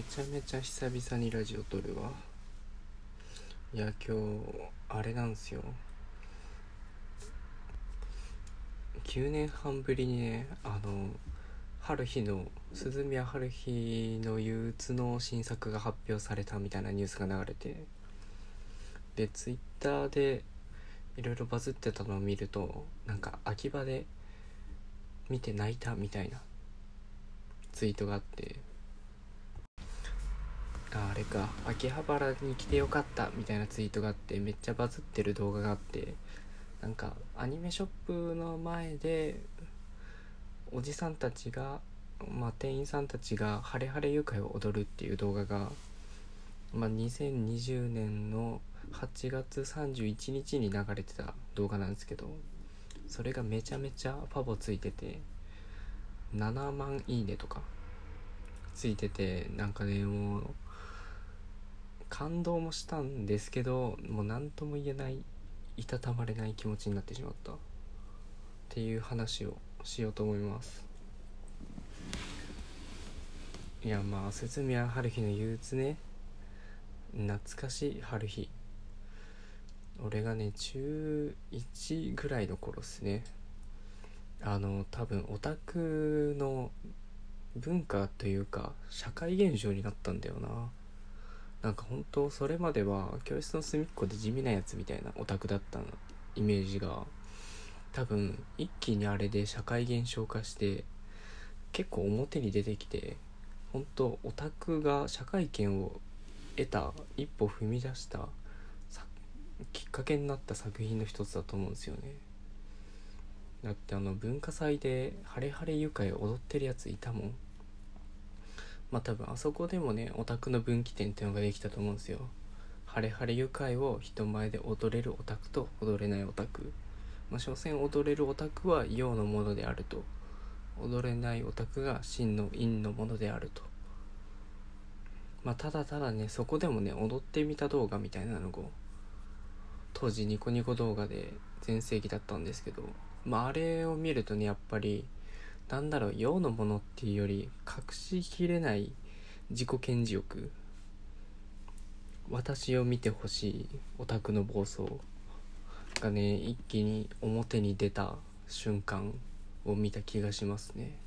めちゃめちゃ久々にラジオ撮るわ。いや今日あれなんですよ。9年半ぶりにねあの春日の鈴宮春日の憂鬱の新作が発表されたみたいなニュースが流れて。でツイッターでいろいろバズってたのを見るとなんか秋葉で見て泣いたみたいなツイートがあって。ああれか。秋葉原に来てよかったみたいなツイートがあってめっちゃバズってる動画があってなんかアニメショップの前でおじさんたちが、まあ、店員さんたちが「ハレハレ愉快」を踊るっていう動画が、まあ、2020年の8月31日に流れてた動画なんですけどそれがめちゃめちゃファボついてて7万いいねとかついててなんかねもう感動もしたんですけどもう何とも言えないいたたまれない気持ちになってしまった。っていう話をしようと思います。いやまあ鈴宮春日の憂鬱ね。懐かしい春日。俺がね中1ぐらいの頃っすね。あの多分オタクの文化というか社会現象になったんだよな。なんか本当それまでは教室の隅っこで地味なやつみたいなオタクだったイメージが。多分一気にあれで社会現象化して結構表に出てきて本当オタクが社会権を得た一歩踏み出したきっかけになった作品の一つだと思うんですよね。だってあの文化祭で「ハレハレ愉快」踊ってるやついたもん。まあ多分あそこでもねオタクの分岐点っていうのができたと思うんですよ。ハレハレ愉快を人前で踊れるオタクと踊れないオタク。まあ所詮踊れるオタクは陽のものであると。踊れないオタクが真の陰のものであると。まあただただねそこでもね踊ってみた動画みたいなのを当時ニコニコ動画で全盛期だったんですけどまああれを見るとねやっぱりなんだろう陽のものっていうより隠しきれない自己顕示欲。私を見てほしいオタクの暴走がね一気に表に出た瞬間を見た気がしますね。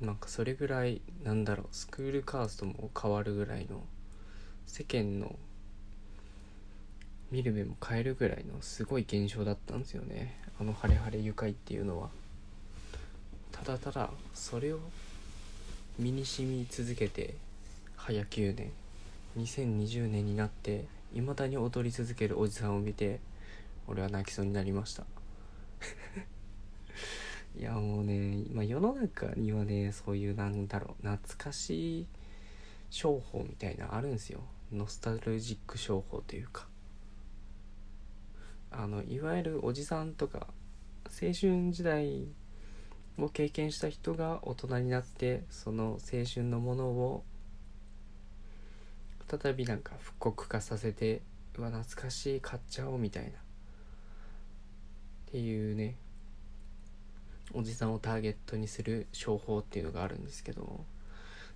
なんかそれぐらいなんだろうスクールカーストも変わるぐらいの世間の見る目も変えるぐらいのすごい現象だったんですよね。あの「ハレハレ愉快」っていうのは。ただただそれを身に染み続けて早9年2020年になって未だに踊り続けるおじさんを見て俺は泣きそうになりました。いやもうね、まあ、世の中にはねそういうなんだろう懐かしい商法みたいなあるんですよ。ノスタルジック商法というか。あのいわゆるおじさんとか青春時代を経験した人が大人になってその青春のものを再びなんか復刻化させてうわ懐かしい買っちゃおうみたいな。っていうねおじさんをターゲットにする商法っていうのがあるんですけど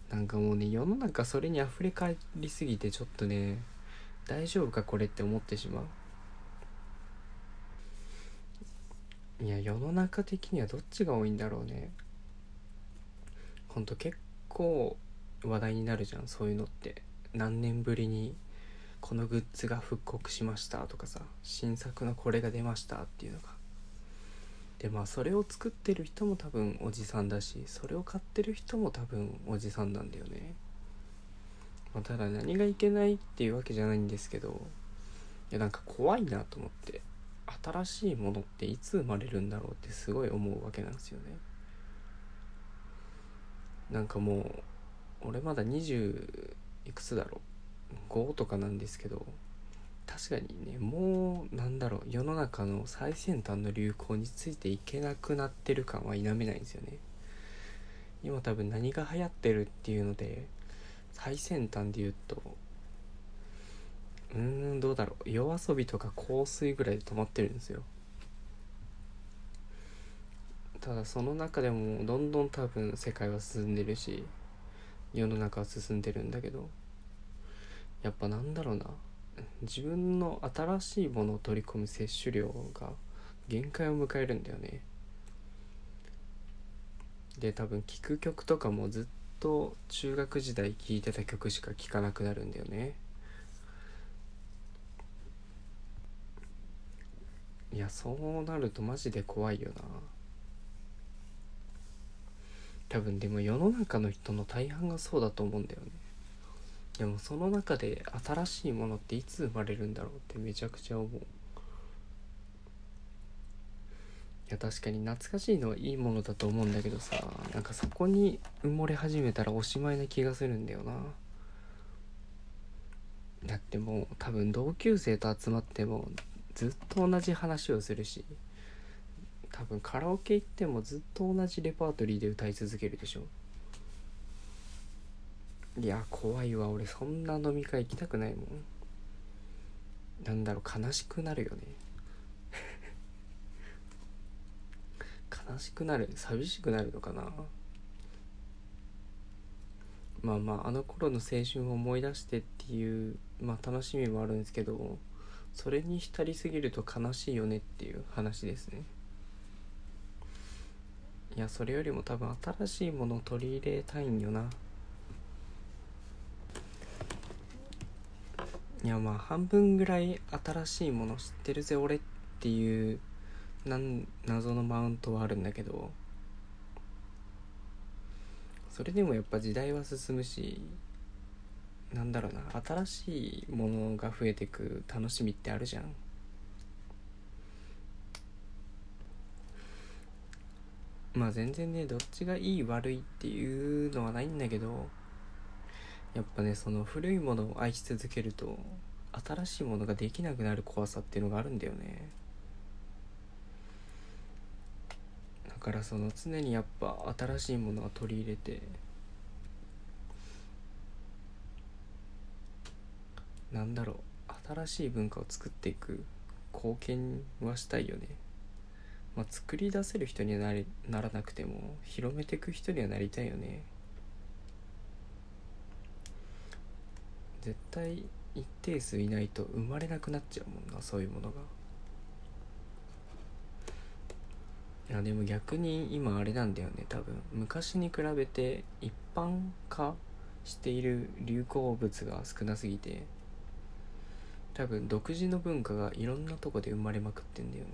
なんかもうね世の中それに溢れ返りすぎてちょっとね大丈夫かこれって思ってしまう。いや世の中的にはどっちが多いんだろうね。ほんと結構話題になるじゃんそういうのって。何年ぶりにこのグッズが復刻しましたとかさ新作のこれが出ましたっていうのが。でまあそれを作ってる人も多分おじさんだしそれを買ってる人も多分おじさんなんだよね、まあ、ただ何がいけないっていうわけじゃないんですけどいやなんか怖いなと思って。新しいものっていつ生まれるんだろうってすごい思うわけなんですよね。なんかもう俺まだ20いくつだろう？5とかなんですけど確かにねもうなんだろう世の中の最先端の流行についていけなくなってる感は否めないんですよね。今多分何が流行ってるっていうので最先端で言うとうんどうだろう。夜遊びとか香水ぐらいで止まってるんですよ。ただその中でもどんどん多分世界は進んでるし世の中は進んでるんだけどやっぱなんだろうな。自分の新しいものを取り込む摂取量が限界を迎えるんだよね。で多分聴く曲とかもずっと中学時代聴いてた曲しか聴かなくなるんだよね。いやそうなるとマジで怖いよな。多分でも世の中の人の大半がそうだと思うんだよね。でもその中で新しいものっていつ生まれるんだろうってめちゃくちゃ思う。いや確かに懐かしいのはいいものだと思うんだけどさなんかそこに埋もれ始めたらおしまいな気がするんだよな。だってもう多分同級生と集まってもずっと同じ話をするし多分カラオケ行ってもずっと同じレパートリーで歌い続けるでしょ。いや怖いわ。俺そんな飲み会行きたくないもん。なんだろう悲しくなるよね。悲しくなる寂しくなるのかな。まあまああの頃の青春を思い出してっていうまあ楽しみもあるんですけどそれに浸りすぎると悲しいよねっていう話ですね。いやそれよりも多分新しいものを取り入れたいんよな。いやまあ半分ぐらい新しいもの知ってるぜ俺っていうなん謎のマウントはあるんだけど。それでもやっぱ時代は進むしなんだろうな新しいものが増えてく楽しみってあるじゃん。まあ全然ねどっちがいい悪いっていうのはないんだけどやっぱねその古いものを愛し続けると新しいものができなくなる怖さっていうのがあるんだよね。だからその常にやっぱ新しいものは取り入れてなんだろう新しい文化を作っていく貢献はしたいよね。まあ作り出せる人にはなりならなくても広めていく人にはなりたいよね。絶対一定数いないと生まれなくなっちゃうもんなそういうものが。いやでも逆に今あれなんだよね多分。昔に比べて一般化している流行物が少なすぎて多分独自の文化がいろんなとこで生まれまくってんだよね。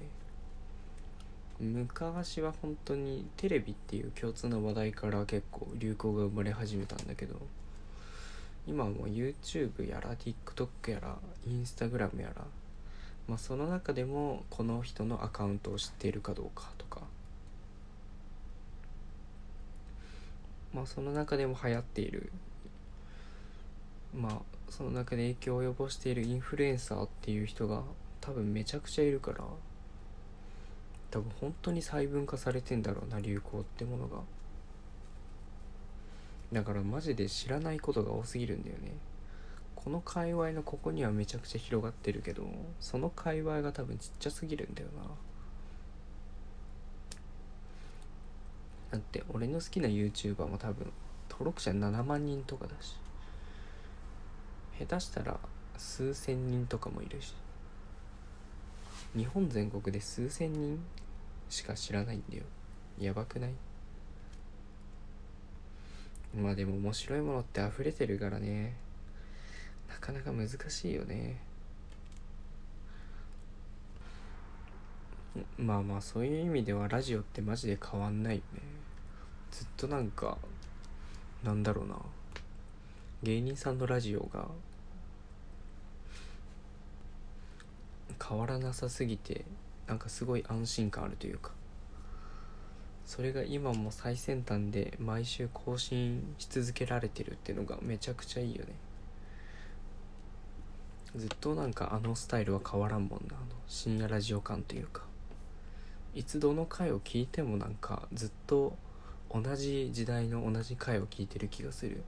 昔は本当にテレビっていう共通の話題から結構流行が生まれ始めたんだけど今はもう YouTube やら TikTok やら Instagram やらまあその中でもこの人のアカウントを知っているかどうかとかまあその中でも流行っているまあその中で影響を及ぼしているインフルエンサーっていう人が多分めちゃくちゃいるから多分本当に細分化されてんだろうな流行ってものが。だからマジで知らないことが多すぎるんだよね。この界隈のここにはめちゃくちゃ広がってるけどその界隈が多分ちっちゃすぎるんだよな。だって俺の好きな YouTuber も多分登録者7万人とかだし。下手したら数千人とかもいるし日本全国で数千人しか知らないんだよ。やばくない？まあでも面白いものって溢れてるからね。なかなか難しいよね。まあまあそういう意味ではラジオってマジで変わんないよね。ずっとなんかなんだろうな。芸人さんのラジオが変わらなさすぎてなんかすごい安心感あるというか。それが今も最先端で毎週更新し続けられてるっていうのがめちゃくちゃいいよね。ずっとなんかあのスタイルは変わらんもんなあの深夜ラジオ感というか。いつどの回を聞いてもなんかずっと同じ時代の同じ回を聞いてる気がする。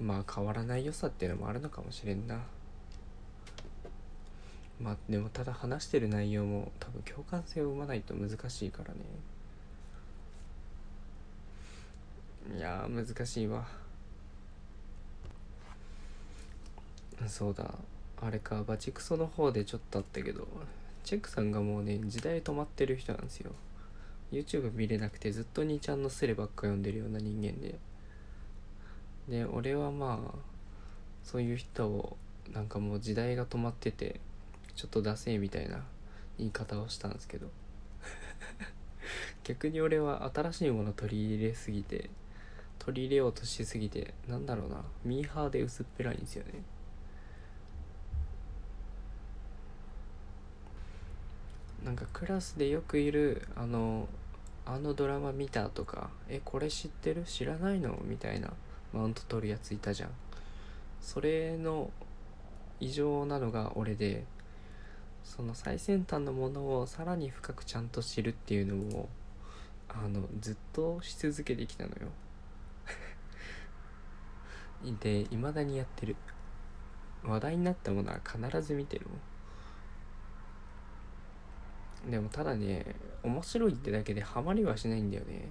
まあ変わらない良さっていうのもあるのかもしれんな。まあでもただ話してる内容も多分共感性を生まないと難しいからね。いや難しいわ。そうだ。あれかバチクソの方でちょっとあったけどチェックさんがもうね時代止まってる人なんですよ。YouTube 見れなくてずっと兄ちゃんのスレばっか読んでるような人間で。で俺はまあそういう人をなんかもう時代が止まっててちょっとダセーみたいな言い方をしたんですけど。逆に俺は新しいもの取り入れすぎて取り入れようとしすぎてなんだろうなミーハーで薄っぺらいんですよね。なんかクラスでよくいるあのあのドラマ見たとかえこれ知ってる？知らないの？みたいなマウント取るやついたじゃん。それの異常なのが俺でその最先端のものをさらに深くちゃんと知るっていうのをあのずっとし続けてきたのよ。でいまだにやってる。話題になったものは必ず見てるもん。でもただね面白いってだけでハマりはしないんだよね。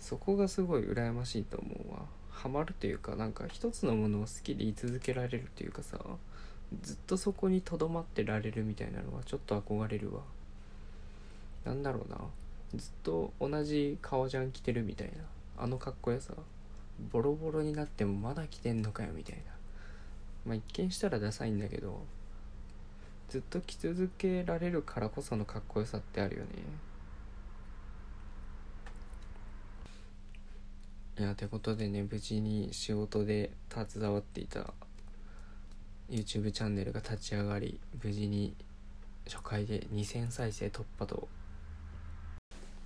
そこがすごい羨ましいと思うわ。ハマるというかなんか一つのものを好きでい続けられるというかさずっとそこにとどまってられるみたいなのはちょっと憧れるわ。なんだろうな。ずっと同じ革ジャン着てるみたいな。あのかっこよさ。ボロボロになってもまだ着てんのかよみたいな。まあ一見したらダサいんだけどずっと着続けられるからこそのかっこよさってあるよね。いやてことでね無事に仕事で携わっていた YouTube チャンネルが立ち上がり無事に初回で2000再生突破と